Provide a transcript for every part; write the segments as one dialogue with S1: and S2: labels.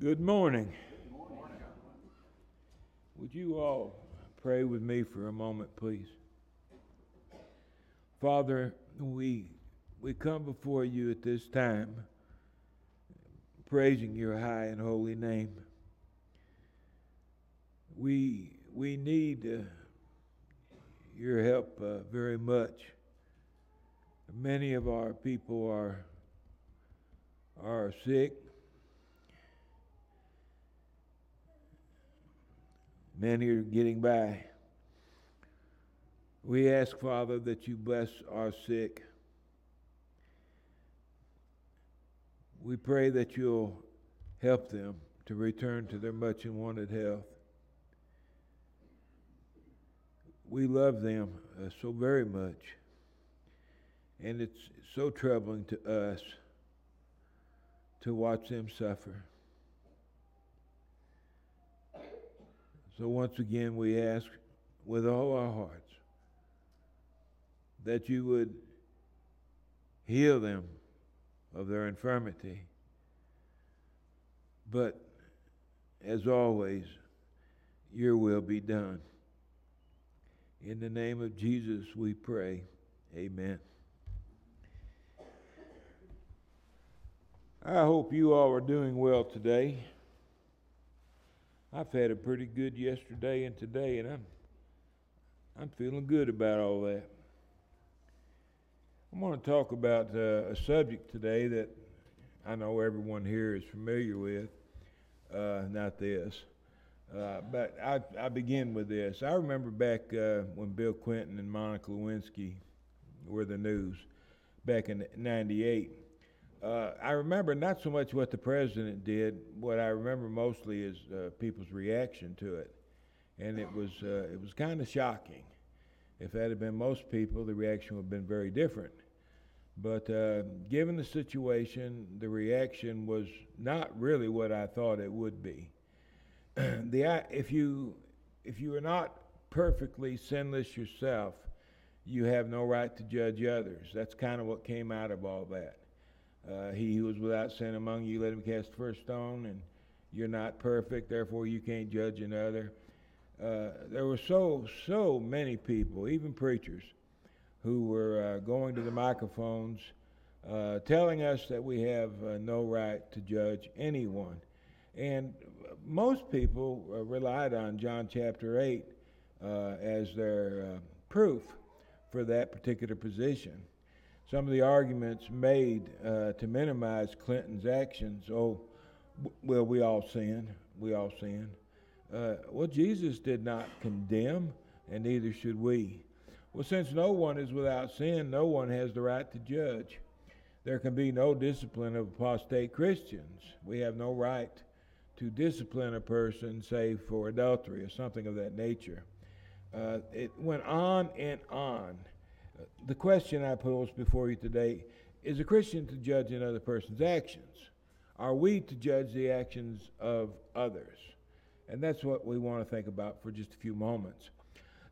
S1: Good morning. Would you all pray with me for a moment, please? Father, we we come before you at this time praising your high and holy name. We we need uh, your help uh, very much. Many of our people are are sick Many are getting by. We ask, Father, that you bless our sick. We pray that you'll help them to return to their much and wanted health. We love them uh, so very much, and it's so troubling to us to watch them suffer. So once again, we ask with all our hearts that you would heal them of their infirmity. But as always, your will be done. In the name of Jesus, we pray. Amen. I hope you all are doing well today. I've had a pretty good yesterday and today, and I'm I'm feeling good about all that. I want to talk about uh, a subject today that I know everyone here is familiar with. Uh, not this, uh, but I, I begin with this. I remember back uh, when Bill Clinton and Monica Lewinsky were the news back in '98 uh, I remember not so much what the president did. What I remember mostly is uh, people's reaction to it, and it was uh, it was kind of shocking. If that had been most people, the reaction would have been very different. But uh, given the situation, the reaction was not really what I thought it would be. the if you if you are not perfectly sinless yourself, you have no right to judge others. That's kind of what came out of all that. Uh, he who is without sin among you, let him cast the first stone. And you're not perfect, therefore you can't judge another. Uh, there were so, so many people, even preachers, who were uh, going to the microphones uh, telling us that we have uh, no right to judge anyone. And most people relied on John chapter 8 as their proof for that particular position some of the arguments made uh, to minimize Clinton's actions. Oh, well, we all sin. We all sin. Uh, well, Jesus did not condemn, and neither should we. Well, since no one is without sin, no one has the right to judge. There can be no discipline of apostate Christians. We have no right to discipline a person, save for adultery or something of that nature. Uh, it went on and on the question I pose before you today is a Christian to judge another person's actions? Are we to judge the actions of others? And that's what we want to think about for just a few moments.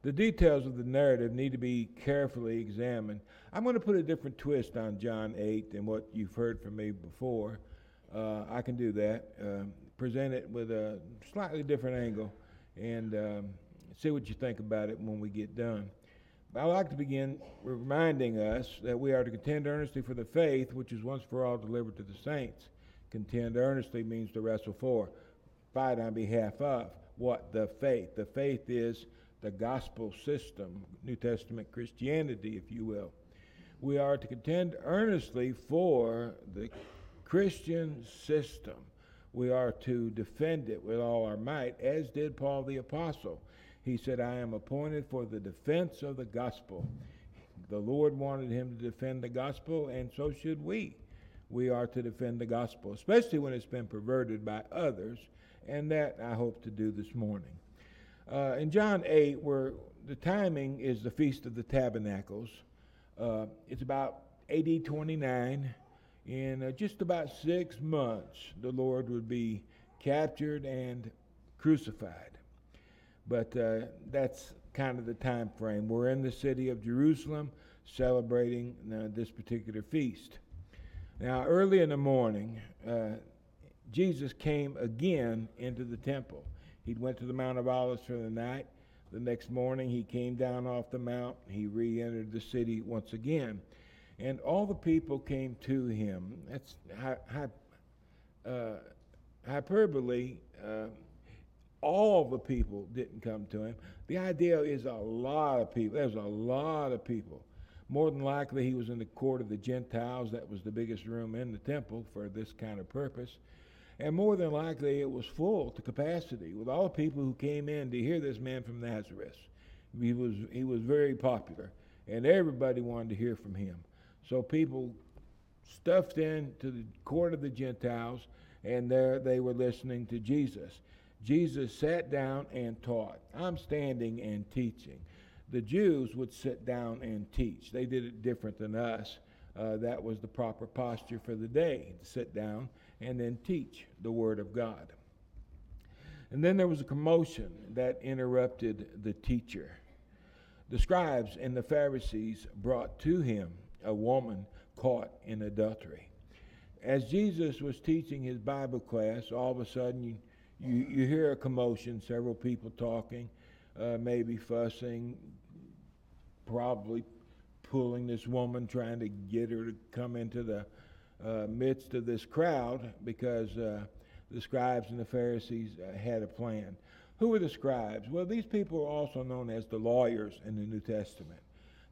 S1: The details of the narrative need to be carefully examined. I'm going to put a different twist on John 8 than what you've heard from me before. Uh, I can do that. Um, present it with a slightly different angle and um, see what you think about it when we get done. I'd like to begin reminding us that we are to contend earnestly for the faith which is once for all delivered to the saints. Contend earnestly means to wrestle for, fight on behalf of. What? The faith. The faith is the gospel system, New Testament Christianity, if you will. We are to contend earnestly for the Christian system. We are to defend it with all our might, as did Paul the Apostle. He said, I am appointed for the defense of the gospel. The Lord wanted him to defend the gospel, and so should we. We are to defend the gospel, especially when it's been perverted by others, and that I hope to do this morning. Uh, in John 8, where the timing is the Feast of the Tabernacles, uh, it's about AD 29. In uh, just about six months, the Lord would be captured and crucified. But uh, that's kind of the time frame. We're in the city of Jerusalem celebrating uh, this particular feast. Now, early in the morning, uh, Jesus came again into the temple. He went to the Mount of Olives for the night. The next morning, he came down off the mount. He re entered the city once again. And all the people came to him. That's hi, uh, hyperbole. All the people didn't come to him. The idea is a lot of people. There's a lot of people. More than likely, he was in the court of the Gentiles. That was the biggest room in the temple for this kind of purpose. And more than likely, it was full to capacity with all the people who came in to hear this man from Nazareth. He was, he was very popular, and everybody wanted to hear from him. So people stuffed into the court of the Gentiles, and there they were listening to Jesus. Jesus sat down and taught. I'm standing and teaching. The Jews would sit down and teach. They did it different than us. Uh, that was the proper posture for the day to sit down and then teach the Word of God. And then there was a commotion that interrupted the teacher. The scribes and the Pharisees brought to him a woman caught in adultery. As Jesus was teaching his Bible class, all of a sudden you, you, hear a commotion, several people talking, uh, maybe fussing, probably pulling this woman, trying to get her to come into the uh, midst of this crowd because uh, the scribes and the Pharisees uh, had a plan. Who were the scribes? Well, these people are also known as the lawyers in the New Testament.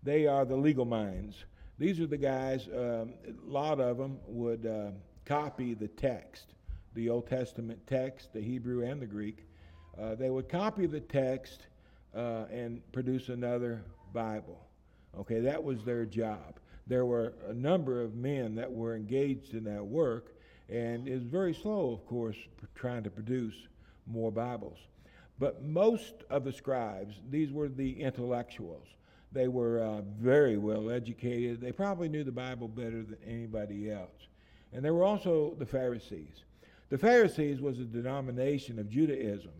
S1: They are the legal minds. These are the guys, um, a lot of them would uh, copy the text, the Old Testament text, the Hebrew and the Greek. Uh, they would copy the text uh, and produce another Bible. Okay, that was their job there were a number of men that were engaged in that work, and it was very slow, of course, trying to produce more Bibles. But most of the scribes, these were the intellectuals. They were uh, very well educated. They probably knew the Bible better than anybody else. And there were also the Pharisees. The Pharisees was a denomination of Judaism.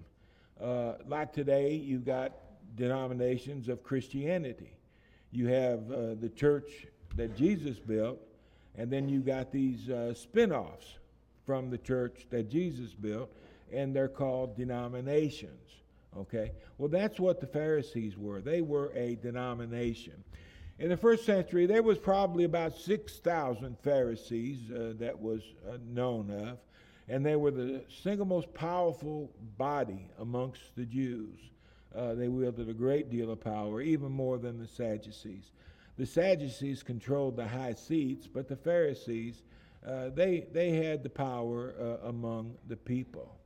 S1: Uh, like today, you've got denominations of Christianity. You have uh, the church that Jesus built, and then you got these uh, spin offs from the church that Jesus built, and they're called denominations. Okay? Well, that's what the Pharisees were. They were a denomination. In the first century, there was probably about 6,000 Pharisees uh, that was uh, known of, and they were the single most powerful body amongst the Jews. Uh, they wielded a great deal of power, even more than the Sadducees. The Sadducees controlled the high seats, but the Pharisees, uh, they, they had the power uh, among the people.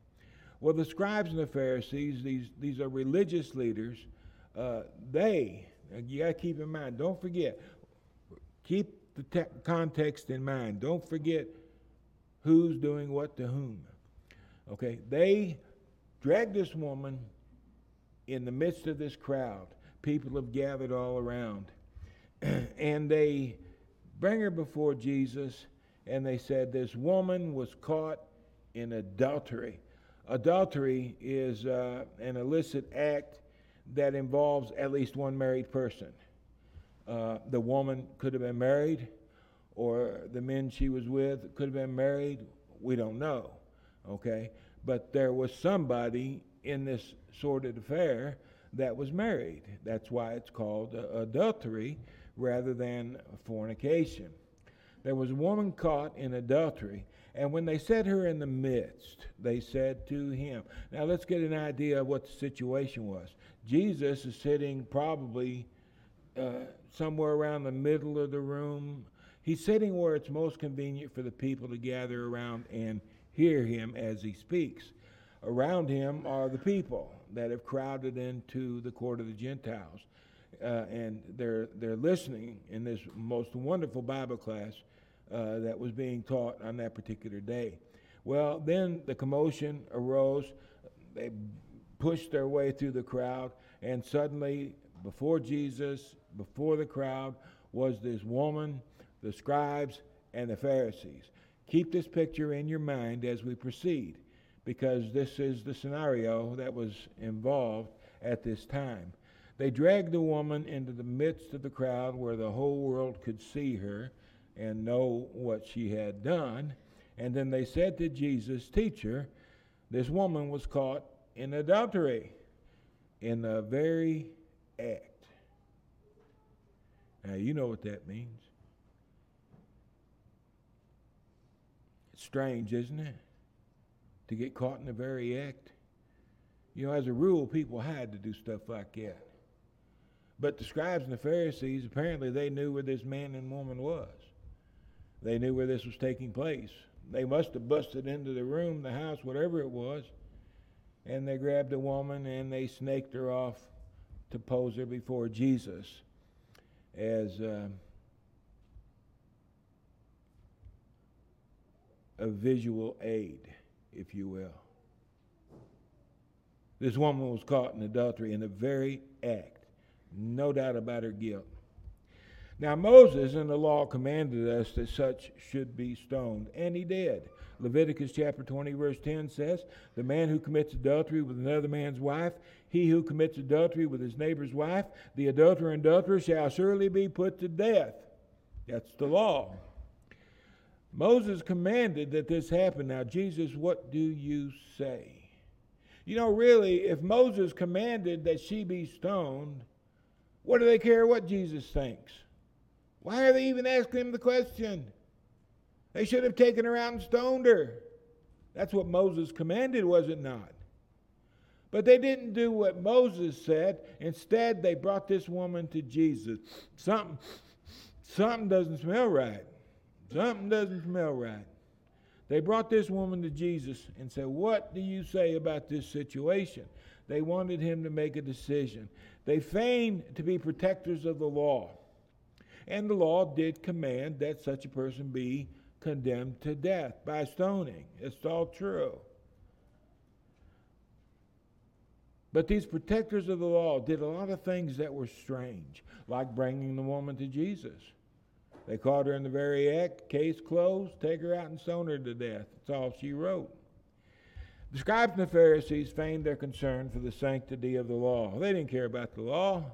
S1: Well, the scribes and the Pharisees, these, these are religious leaders, uh, they, you got to keep in mind, don't forget, keep the te- context in mind. Don't forget who's doing what to whom. Okay, they dragged this woman in the midst of this crowd. People have gathered all around. and they bring her before Jesus, and they said, This woman was caught in adultery. Adultery is uh, an illicit act that involves at least one married person. Uh, the woman could have been married, or the men she was with could have been married. We don't know, okay? But there was somebody in this sordid affair that was married. That's why it's called uh, adultery rather than fornication. There was a woman caught in adultery, and when they set her in the midst, they said to him, Now let's get an idea of what the situation was. Jesus is sitting probably uh, somewhere around the middle of the room. He's sitting where it's most convenient for the people to gather around and hear him as he speaks. Around him are the people that have crowded into the court of the Gentiles uh, and they're they're listening in this most wonderful Bible class uh, that was being taught on that particular day. Well, then the commotion arose. They pushed their way through the crowd, and suddenly, before Jesus, before the crowd, was this woman, the scribes, and the Pharisees. Keep this picture in your mind as we proceed, because this is the scenario that was involved at this time. They dragged the woman into the midst of the crowd where the whole world could see her and know what she had done. And then they said to Jesus, Teacher, this woman was caught in adultery in the very act. Now, you know what that means. Strange, isn't it? To get caught in the very act. You know, as a rule, people had to do stuff like that. But the scribes and the Pharisees, apparently, they knew where this man and woman was. They knew where this was taking place. They must have busted into the room, the house, whatever it was, and they grabbed the woman and they snaked her off to pose her before Jesus as uh, a visual aid, if you will. This woman was caught in adultery in the very act. No doubt about her guilt. Now, Moses in the law commanded us that such should be stoned, and he did. Leviticus chapter 20, verse 10 says, The man who commits adultery with another man's wife, he who commits adultery with his neighbor's wife, the adulterer and adulterer shall surely be put to death. That's the law. Moses commanded that this happen. Now, Jesus, what do you say? You know, really, if Moses commanded that she be stoned, what do they care what Jesus thinks? Why are they even asking him the question? They should have taken her out and stoned her. That's what Moses commanded, was it not? But they didn't do what Moses said. Instead, they brought this woman to Jesus. Something, something doesn't smell right. Something doesn't smell right. They brought this woman to Jesus and said, What do you say about this situation? They wanted him to make a decision. They feigned to be protectors of the law. And the law did command that such a person be condemned to death by stoning. It's all true. But these protectors of the law did a lot of things that were strange, like bringing the woman to Jesus. They caught her in the very act, case closed, take her out and stone her to death. That's all she wrote. The scribes and the Pharisees feigned their concern for the sanctity of the law. They didn't care about the law.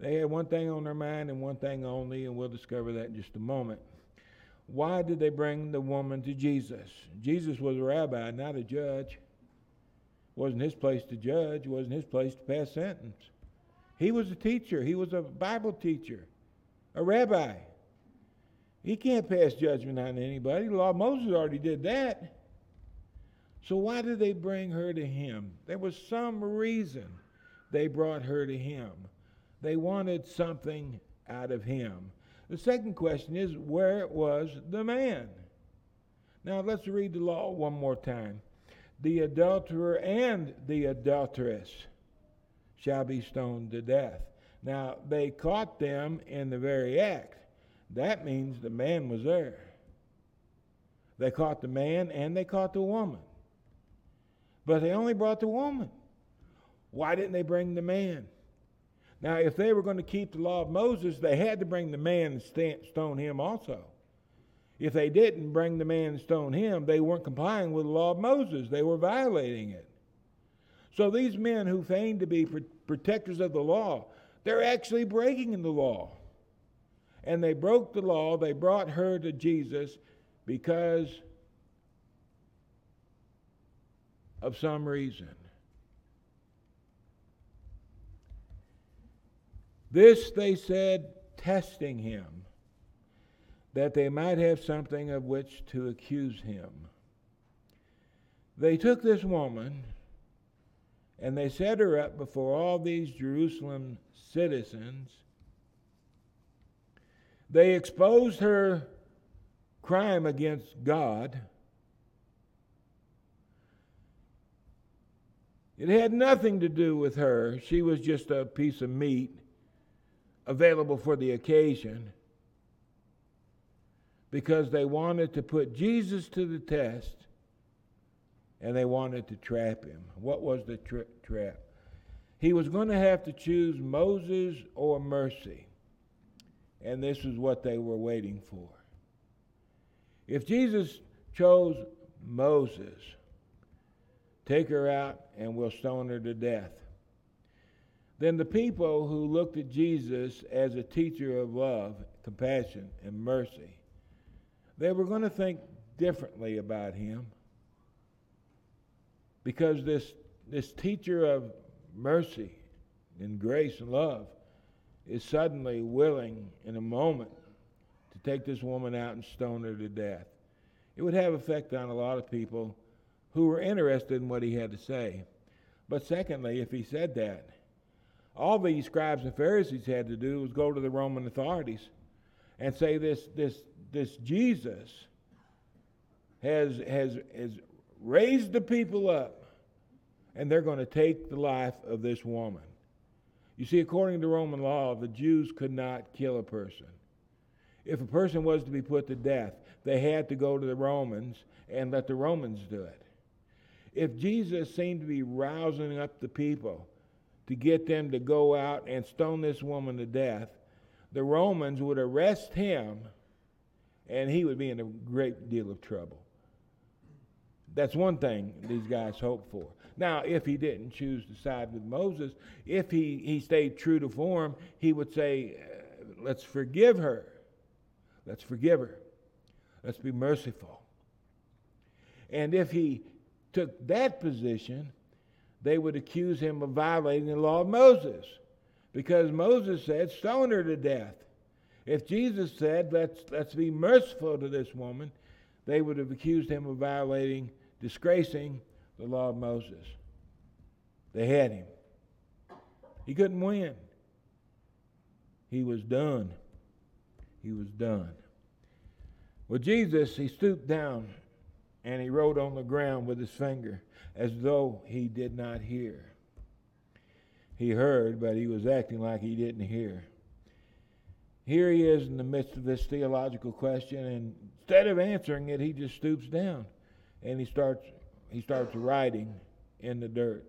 S1: They had one thing on their mind and one thing only, and we'll discover that in just a moment. Why did they bring the woman to Jesus? Jesus was a rabbi, not a judge. It wasn't his place to judge, it wasn't his place to pass sentence. He was a teacher, he was a Bible teacher, a rabbi. He can't pass judgment on anybody. Law Moses already did that. So why did they bring her to him? There was some reason they brought her to him. They wanted something out of him. The second question is where was the man? Now let's read the law one more time. The adulterer and the adulteress shall be stoned to death. Now they caught them in the very act. That means the man was there. They caught the man and they caught the woman. But they only brought the woman. Why didn't they bring the man? Now, if they were going to keep the law of Moses, they had to bring the man and stone him also. If they didn't bring the man and stone him, they weren't complying with the law of Moses. They were violating it. So these men who feigned to be protectors of the law, they're actually breaking the law. And they broke the law. They brought her to Jesus because of some reason. This, they said, testing him, that they might have something of which to accuse him. They took this woman and they set her up before all these Jerusalem citizens. They exposed her crime against God. It had nothing to do with her. She was just a piece of meat available for the occasion because they wanted to put Jesus to the test and they wanted to trap him. What was the tra- trap? He was going to have to choose Moses or mercy. And this is what they were waiting for. If Jesus chose Moses, take her out and we'll stone her to death. Then the people who looked at Jesus as a teacher of love, compassion, and mercy, they were going to think differently about him because this, this teacher of mercy and grace and love is suddenly willing in a moment to take this woman out and stone her to death. It would have effect on a lot of people who were interested in what he had to say. But secondly, if he said that, all these scribes and Pharisees had to do was go to the Roman authorities and say this this this Jesus has has has raised the people up and they're going to take the life of this woman. You see, according to Roman law, the Jews could not kill a person. If a person was to be put to death, they had to go to the Romans and let the Romans do it. If Jesus seemed to be rousing up the people to get them to go out and stone this woman to death, the Romans would arrest him and he would be in a great deal of trouble. That's one thing these guys hoped for. Now, if he didn't choose to side with Moses, if he, he stayed true to form, he would say, uh, Let's forgive her. Let's forgive her. Let's be merciful. And if he took that position, they would accuse him of violating the law of Moses because Moses said, Stone her to death. If Jesus said, let's, let's be merciful to this woman, they would have accused him of violating, disgracing the law of Moses. They had him. He couldn't win. He was done. He was done. Well, Jesus, he stooped down and he wrote on the ground with his finger as though he did not hear. He heard, but he was acting like he didn't hear. Here he is in the midst of this theological question, and instead of answering it, he just stoops down and he starts he starts writing in the dirt.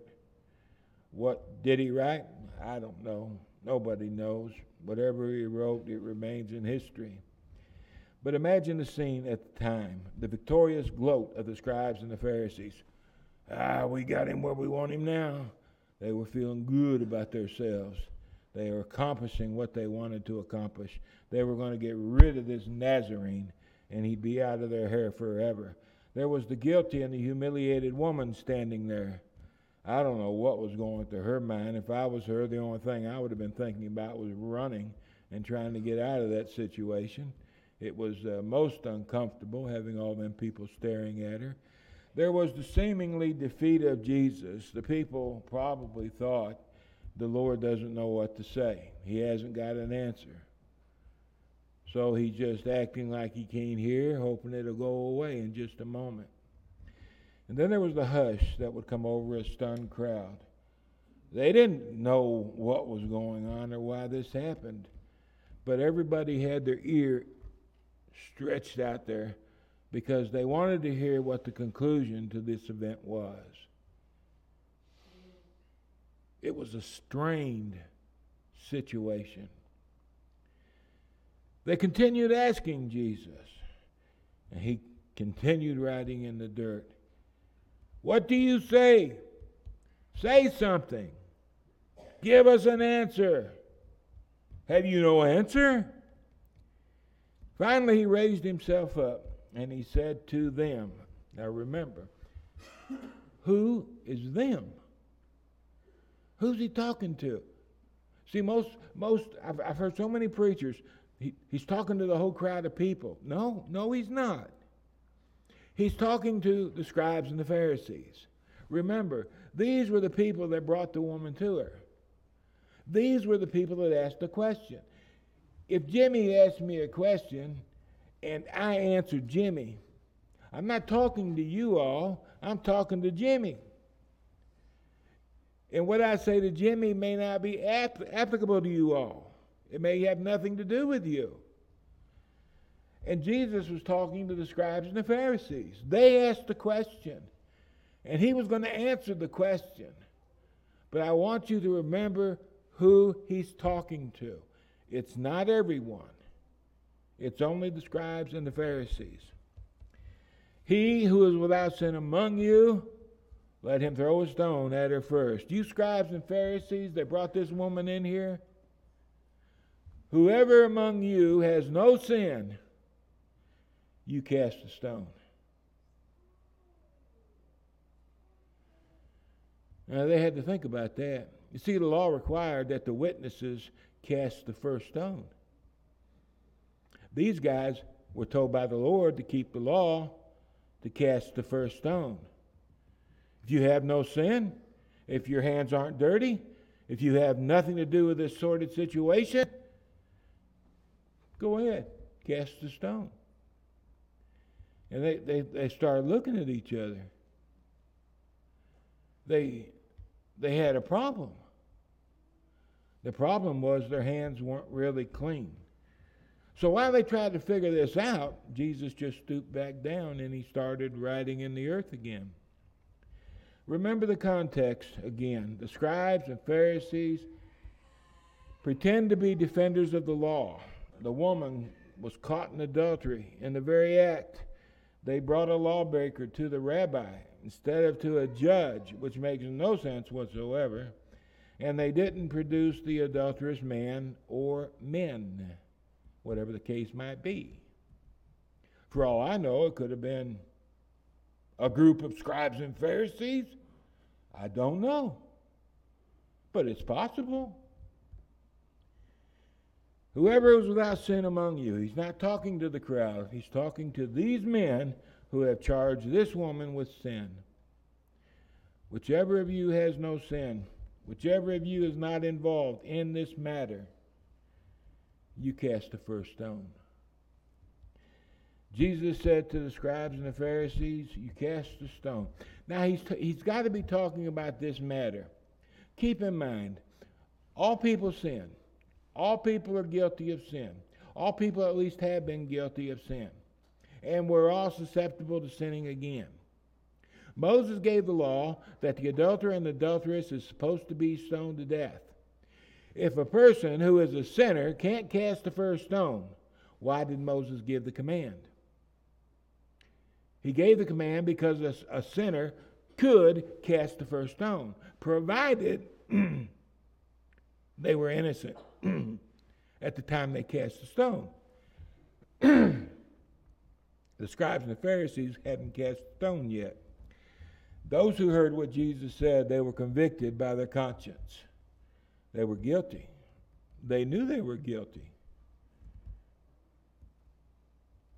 S1: What did he write? I don't know. Nobody knows. Whatever he wrote, it remains in history. But imagine the scene at the time the victorious gloat of the scribes and the Pharisees. Ah, we got him where we want him now. They were feeling good about themselves. They were accomplishing what they wanted to accomplish. They were going to get rid of this Nazarene, and he'd be out of their hair forever. There was the guilty and the humiliated woman standing there. I don't know what was going through her mind. If I was her, the only thing I would have been thinking about was running and trying to get out of that situation. It was uh, most uncomfortable having all them people staring at her. There was the seemingly defeat of Jesus. The people probably thought the Lord doesn't know what to say, He hasn't got an answer. So he's just acting like he can't hear, hoping it'll go away in just a moment. And then there was the hush that would come over a stunned crowd. They didn't know what was going on or why this happened, but everybody had their ear stretched out there because they wanted to hear what the conclusion to this event was. It was a strained situation. They continued asking Jesus, and he continued writing in the dirt. What do you say? Say something. Give us an answer. Have you no answer? Finally, he raised himself up and he said to them, Now remember, who is them? Who's he talking to? See, most, most I've, I've heard so many preachers, he, he's talking to the whole crowd of people. No, no, he's not. He's talking to the scribes and the Pharisees. Remember, these were the people that brought the woman to her. These were the people that asked the question if Jimmy asked me a question and I answered Jimmy, I'm not talking to you all, I'm talking to Jimmy. And what I say to Jimmy may not be ap- applicable to you all. It may have nothing to do with you. And Jesus was talking to the scribes and the Pharisees. They asked the question, and he was going to answer the question. But I want you to remember who he's talking to. It's not everyone, it's only the scribes and the Pharisees. He who is without sin among you, let him throw a stone at her first. You scribes and Pharisees that brought this woman in here, Whoever among you has no sin, you cast a stone. Now they had to think about that. You see, the law required that the witnesses cast the first stone. These guys were told by the Lord to keep the law, to cast the first stone. If you have no sin, if your hands aren't dirty, if you have nothing to do with this sordid situation, go ahead, cast the stone. And they, they, they started looking at each other. They, they had a problem. The problem was their hands weren't really clean. So while they tried to figure this out, Jesus just stooped back down and he started writing in the earth again. Remember the context again. The scribes and Pharisees pretend to be defenders of the law. The woman was caught in adultery in the very act. They brought a lawbreaker to the rabbi instead of to a judge, which makes no sense whatsoever. And they didn't produce the adulterous man or men, whatever the case might be. For all I know, it could have been a group of scribes and Pharisees. I don't know. But it's possible. Whoever is without sin among you, he's not talking to the crowd. He's talking to these men who have charged this woman with sin. Whichever of you has no sin, whichever of you is not involved in this matter, you cast the first stone. Jesus said to the scribes and the Pharisees, You cast the stone. Now, he's, t- he's got to be talking about this matter. Keep in mind, all people sin. All people are guilty of sin. All people at least have been guilty of sin. And we're all susceptible to sinning again. Moses gave the law that the adulterer and the adulteress is supposed to be stoned to death. If a person who is a sinner can't cast the first stone, why did Moses give the command? He gave the command because a, a sinner could cast the first stone, provided they were innocent at the time they cast the stone. the scribes and the Pharisees hadn't cast the stone yet. Those who heard what Jesus said, they were convicted by their conscience. They were guilty. They knew they were guilty.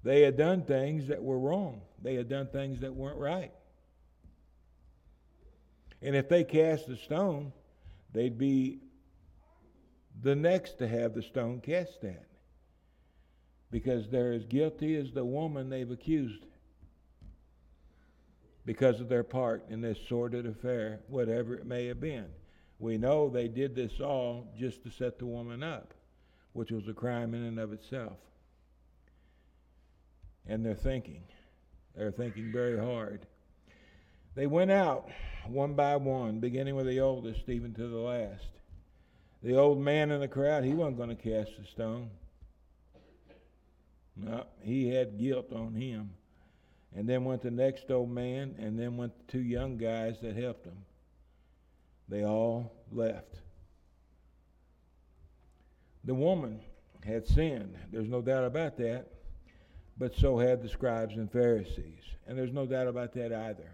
S1: They had done things that were wrong. They had done things that weren't right. And if they cast a stone, they'd be the next to have the stone cast at. Because they're as guilty as the woman they've accused because of their part in this sordid affair, whatever it may have been. We know they did this all just to set the woman up, which was a crime in and of itself. And they're thinking. They're thinking very hard. They went out one by one, beginning with the oldest, even to the last. The old man in the crowd, he wasn't going to cast a stone. No, he had guilt on him and then went the next old man, and then went the two young guys that helped him. They all left. The woman had sinned. There's no doubt about that. But so had the scribes and Pharisees. And there's no doubt about that either.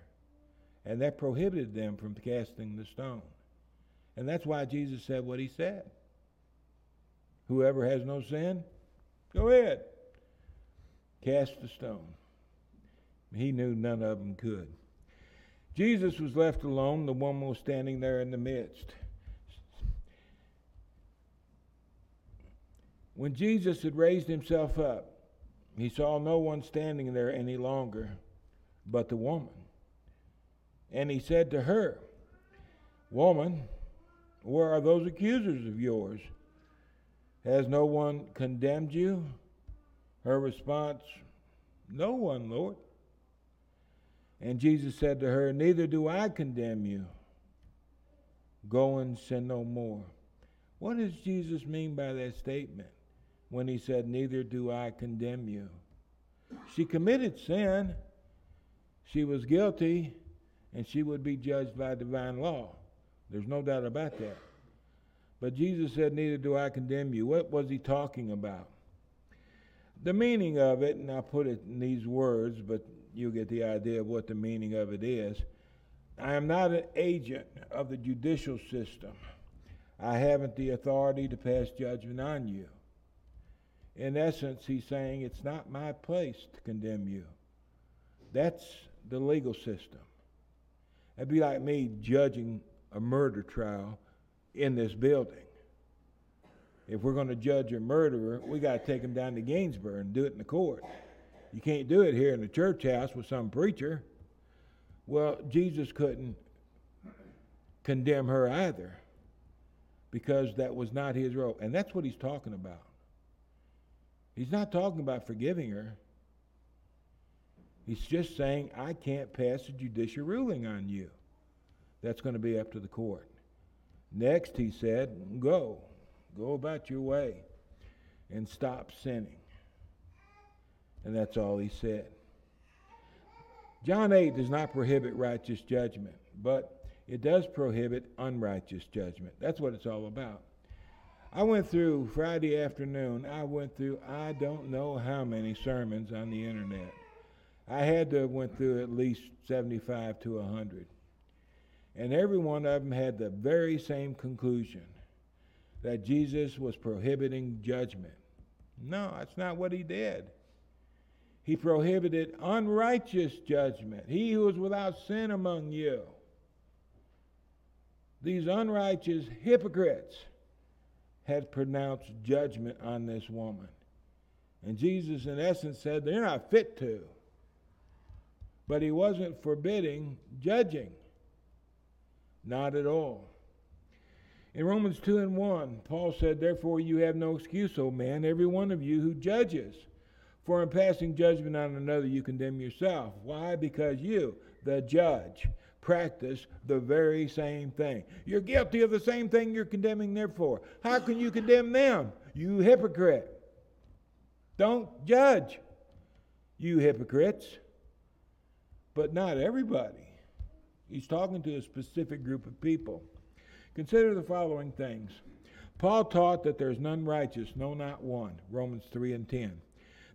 S1: And that prohibited them from casting the stone. And that's why Jesus said what he said. Whoever has no sin, go ahead. Cast the stone. He knew none of them could. Jesus was left alone. The woman was standing there in the midst. When Jesus had raised himself up, he saw no one standing there any longer but the woman. And he said to her, Woman, where are those accusers of yours? Has no one condemned you? Her response, No one, Lord. And Jesus said to her, Neither do I condemn you. Go and sin no more. What does Jesus mean by that statement when he said, Neither do I condemn you? She committed sin. She was guilty, and she would be judged by divine law. There's no doubt about that. But Jesus said, Neither do I condemn you. What was he talking about? The meaning of it, and I'll put it in these words, but you'll get the idea of what the meaning of it is. I am not an agent of the judicial system. I haven't the authority to pass judgment on you. In essence, he's saying it's not my place to condemn you. That's the legal system. It'd be like me judging a murder trial in this building. If we're going to judge a murderer, we got to take him down to Gainsborough and do it in the court. You can't do it here in the church house with some preacher. Well, Jesus couldn't condemn her either because that was not his role. And that's what he's talking about. He's not talking about forgiving her. He's just saying, I can't pass a judicial ruling on you. That's going to be up to the court. Next, he said, Go. Go about your way and stop sinning. And that's all he said. John 8 does not prohibit righteous judgment, but it does prohibit unrighteous judgment. That's what it's all about. I went through Friday afternoon, I went through I don't know how many sermons on the internet. I had to have went through at least 75 to 100. And every one of them had the very same conclusion that Jesus was prohibiting judgment. No, that's not what he did. He prohibited unrighteous judgment. He who is without sin among you. These unrighteous hypocrites had pronounced judgment on this woman. And Jesus, in essence, said they're not fit to. But he wasn't forbidding judging. Not at all. In Romans 2 and 1, Paul said, Therefore you have no excuse, O man, every one of you who judges. For in passing judgment on another, you condemn yourself. Why? Because you, the judge, practice the very same thing. You're guilty of the same thing you're condemning them for. How can you condemn them? You hypocrite. Don't judge, you hypocrites. But not everybody. He's talking to a specific group of people. Consider the following things. Paul taught that there's none righteous, no, not one. Romans 3 and 10.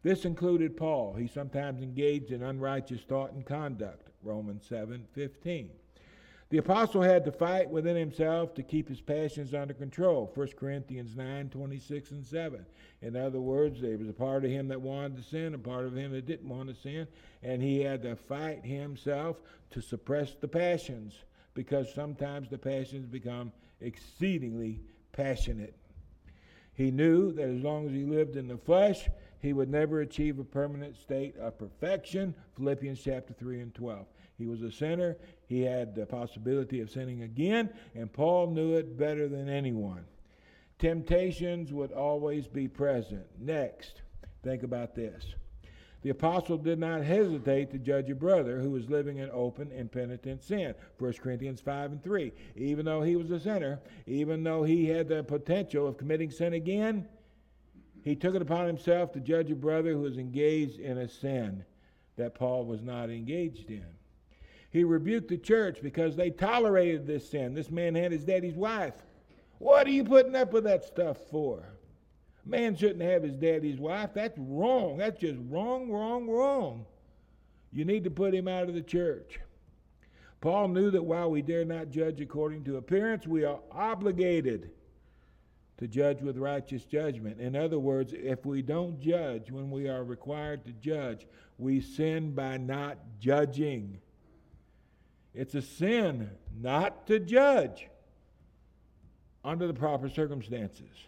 S1: This included Paul. He sometimes engaged in unrighteous thought and conduct. Romans 7 15. The apostle had to fight within himself to keep his passions under control. 1 Corinthians 9 26 and 7. In other words, there was a part of him that wanted to sin, a part of him that didn't want to sin, and he had to fight himself to suppress the passions because sometimes the passions become exceedingly passionate. He knew that as long as he lived in the flesh, he would never achieve a permanent state of perfection. Philippians chapter 3 and 12. He was a sinner. He had the possibility of sinning again, and Paul knew it better than anyone. Temptations would always be present. Next, think about this. The apostle did not hesitate to judge a brother who was living in open, impenitent sin. 1 Corinthians 5 and 3. Even though he was a sinner, even though he had the potential of committing sin again, he took it upon himself to judge a brother who was engaged in a sin that Paul was not engaged in. He rebuked the church because they tolerated this sin. This man had his daddy's wife. What are you putting up with that stuff for? Man shouldn't have his daddy's wife. That's wrong. That's just wrong, wrong, wrong. You need to put him out of the church. Paul knew that while we dare not judge according to appearance, we are obligated to judge with righteous judgment. In other words, if we don't judge when we are required to judge, we sin by not judging. It's a sin not to judge under the proper circumstances.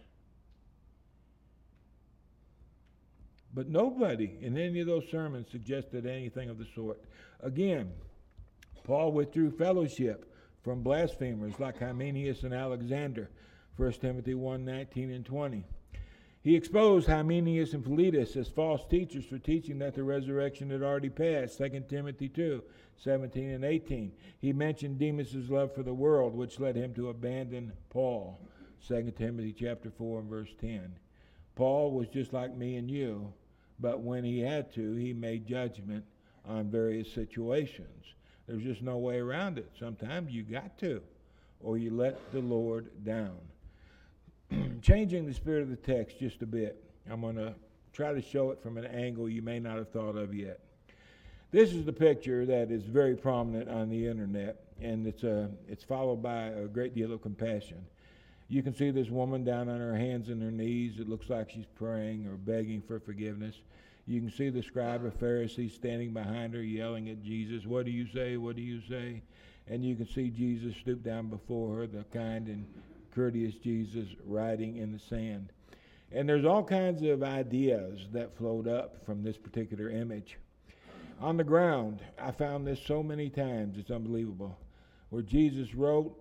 S1: But nobody in any of those sermons suggested anything of the sort. Again, Paul withdrew fellowship from blasphemers like Hymenaeus and Alexander, 1 Timothy 1 19 and 20. He exposed Hymenaeus and Philetus as false teachers for teaching that the resurrection had already passed, 2 Timothy 2 17 and 18. He mentioned Demas' love for the world, which led him to abandon Paul, 2 Timothy chapter 4 and verse 10. Paul was just like me and you but when he had to, he made judgment on various situations. There's just no way around it. Sometimes you got to, or you let the Lord down. Changing the spirit of the text just a bit, I'm going to try to show it from an angle you may not have thought of yet. This is the picture that is very prominent on the internet, and it's, a, it's followed by a great deal of compassion. You can see this woman down on her hands and her knees. It looks like she's praying or begging for forgiveness. You can see the scribe of Pharisees standing behind her, yelling at Jesus, What do you say? What do you say? And you can see Jesus stoop down before her, the kind and courteous Jesus writing in the sand. And there's all kinds of ideas that flowed up from this particular image. On the ground, I found this so many times, it's unbelievable. Where Jesus wrote,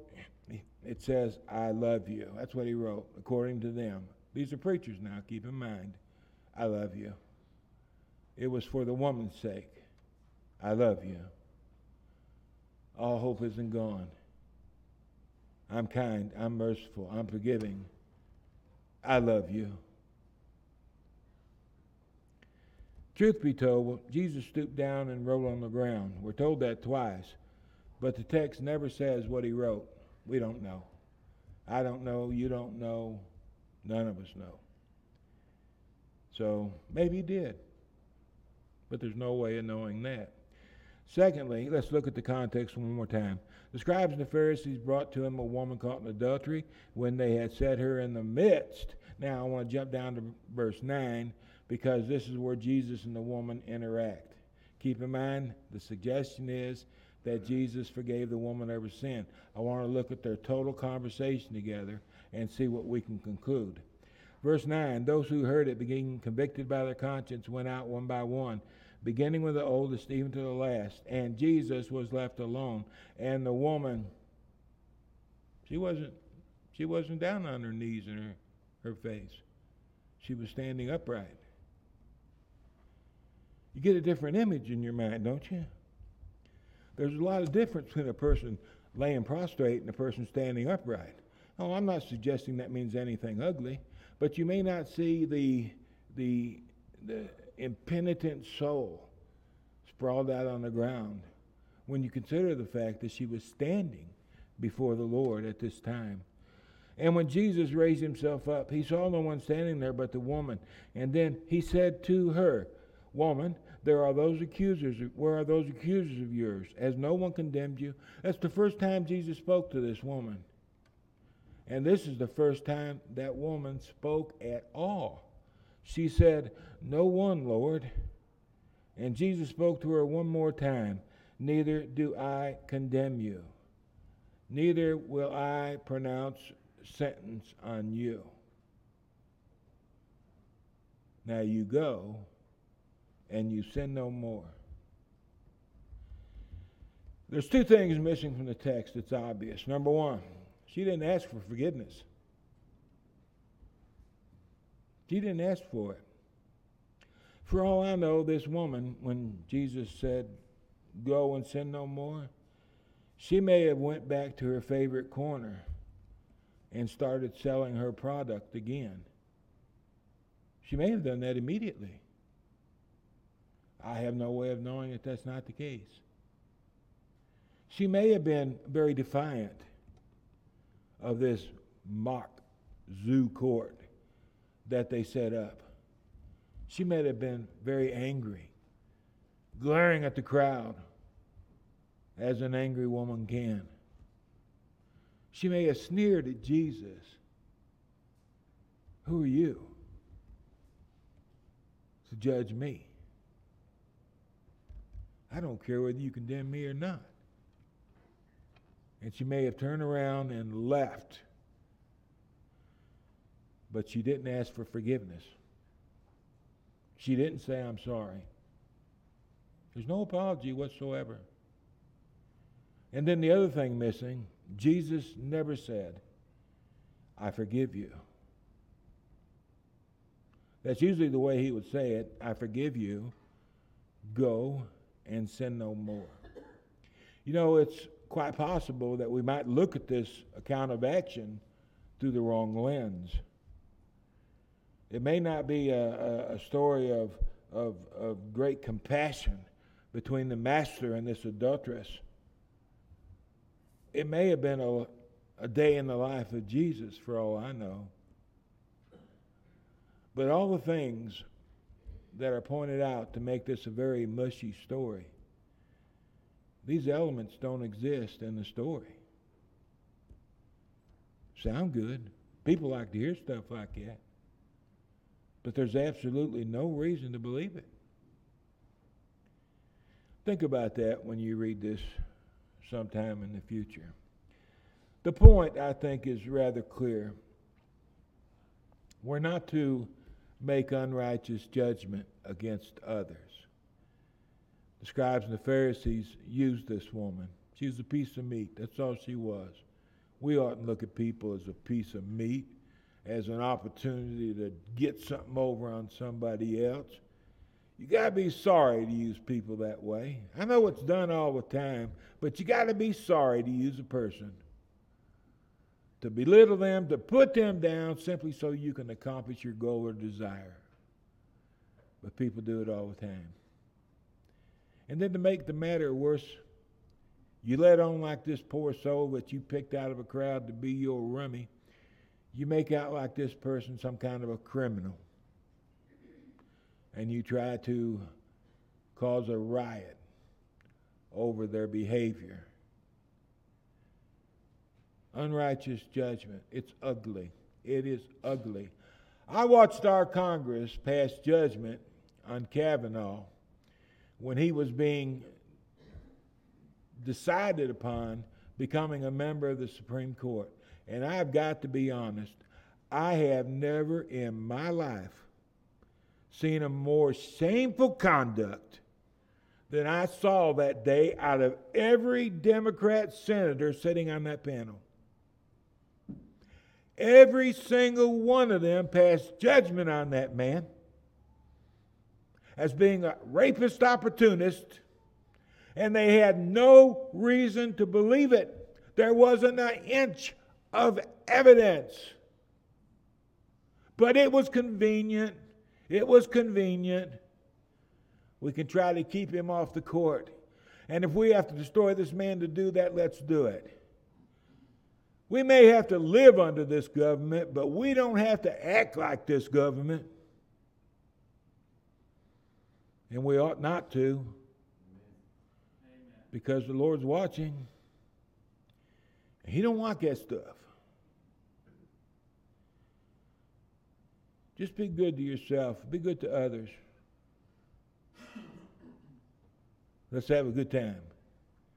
S1: it says, I love you. That's what he wrote, according to them. These are preachers now, keep in mind. I love you. It was for the woman's sake. I love you. All hope isn't gone. I'm kind. I'm merciful. I'm forgiving. I love you. Truth be told, Jesus stooped down and wrote on the ground. We're told that twice, but the text never says what he wrote. We don't know. I don't know. You don't know. None of us know. So maybe he did, but there's no way of knowing that. Secondly, let's look at the context one more time. The scribes and the Pharisees brought to him a woman caught in adultery when they had set her in the midst. Now, I want to jump down to verse 9 because this is where Jesus and the woman interact. Keep in mind, the suggestion is that Jesus forgave the woman of her sin. I want to look at their total conversation together and see what we can conclude. Verse 9 Those who heard it, being convicted by their conscience, went out one by one beginning with the oldest even to the last. And Jesus was left alone. And the woman, she wasn't, she wasn't down on her knees and her, her face. She was standing upright. You get a different image in your mind, don't you? There's a lot of difference between a person laying prostrate and a person standing upright. Oh, I'm not suggesting that means anything ugly, but you may not see the the the impenitent soul sprawled out on the ground when you consider the fact that she was standing before the Lord at this time. And when Jesus raised himself up, he saw no one standing there but the woman. And then he said to her, Woman, there are those accusers. Where are those accusers of yours? Has no one condemned you? That's the first time Jesus spoke to this woman. And this is the first time that woman spoke at all. She said, No one, Lord. And Jesus spoke to her one more time Neither do I condemn you, neither will I pronounce sentence on you. Now you go and you sin no more. There's two things missing from the text that's obvious. Number one, she didn't ask for forgiveness. She didn't ask for it. For all I know, this woman, when Jesus said, Go and sin no more, she may have went back to her favorite corner and started selling her product again. She may have done that immediately. I have no way of knowing that that's not the case. She may have been very defiant of this mock zoo court that they set up. She may have been very angry, glaring at the crowd as an angry woman can. She may have sneered at Jesus. Who are you to judge me? I don't care whether you condemn me or not. And she may have turned around and left but she didn't ask for forgiveness. She didn't say, I'm sorry. There's no apology whatsoever. And then the other thing missing Jesus never said, I forgive you. That's usually the way he would say it I forgive you. Go and sin no more. You know, it's quite possible that we might look at this account of action through the wrong lens. It may not be a, a, story of, of, of great compassion between the master and this adulteress. It may have been a, a day in the life of Jesus, for all I know. But all the things that are pointed out to make this a very mushy story these elements don't exist in the story. Sound good. People like to hear stuff like that. But there's absolutely no reason to believe it. Think about that when you read this sometime in the future. The point, I think, is rather clear. We're not to make unrighteous judgment against others. The scribes and the Pharisees used this woman. She was a piece of meat. That's all she was. We oughtn't look at people as a piece of meat, as an opportunity to get something over on somebody else. You got to be sorry to use people that way. I know it's done all the time, but you got to be sorry to use a person. To belittle them, to put them down simply so you can accomplish your goal or desire. But people do it all the time. And then to make the matter worse, you let on like this poor soul that you picked out of a crowd to be your rummy. You make out like this person some kind of a criminal and you try to cause a riot over their behavior. Unrighteous judgment. It's ugly. It is ugly. I watched our Congress pass judgment on Kavanaugh when he was being decided upon becoming a member of the Supreme Court. And I've got to be honest, I have never in my life seen a more shameful conduct than I saw that day out of every Democrat senator sitting on that panel. Every single one of them passed judgment on that man as being a rapist opportunist, and they had no reason to believe it. There wasn't an inch of evidence. But it was convenient it was convenient. We can try to keep him off the court. And if we have to destroy this man to do that, let's do it. We may have to live under this government, but we don't have to act like this government. And we ought not to. Because the Lord's watching. He don't want that stuff. Just be good to yourself, be good to others. Let's have a good time.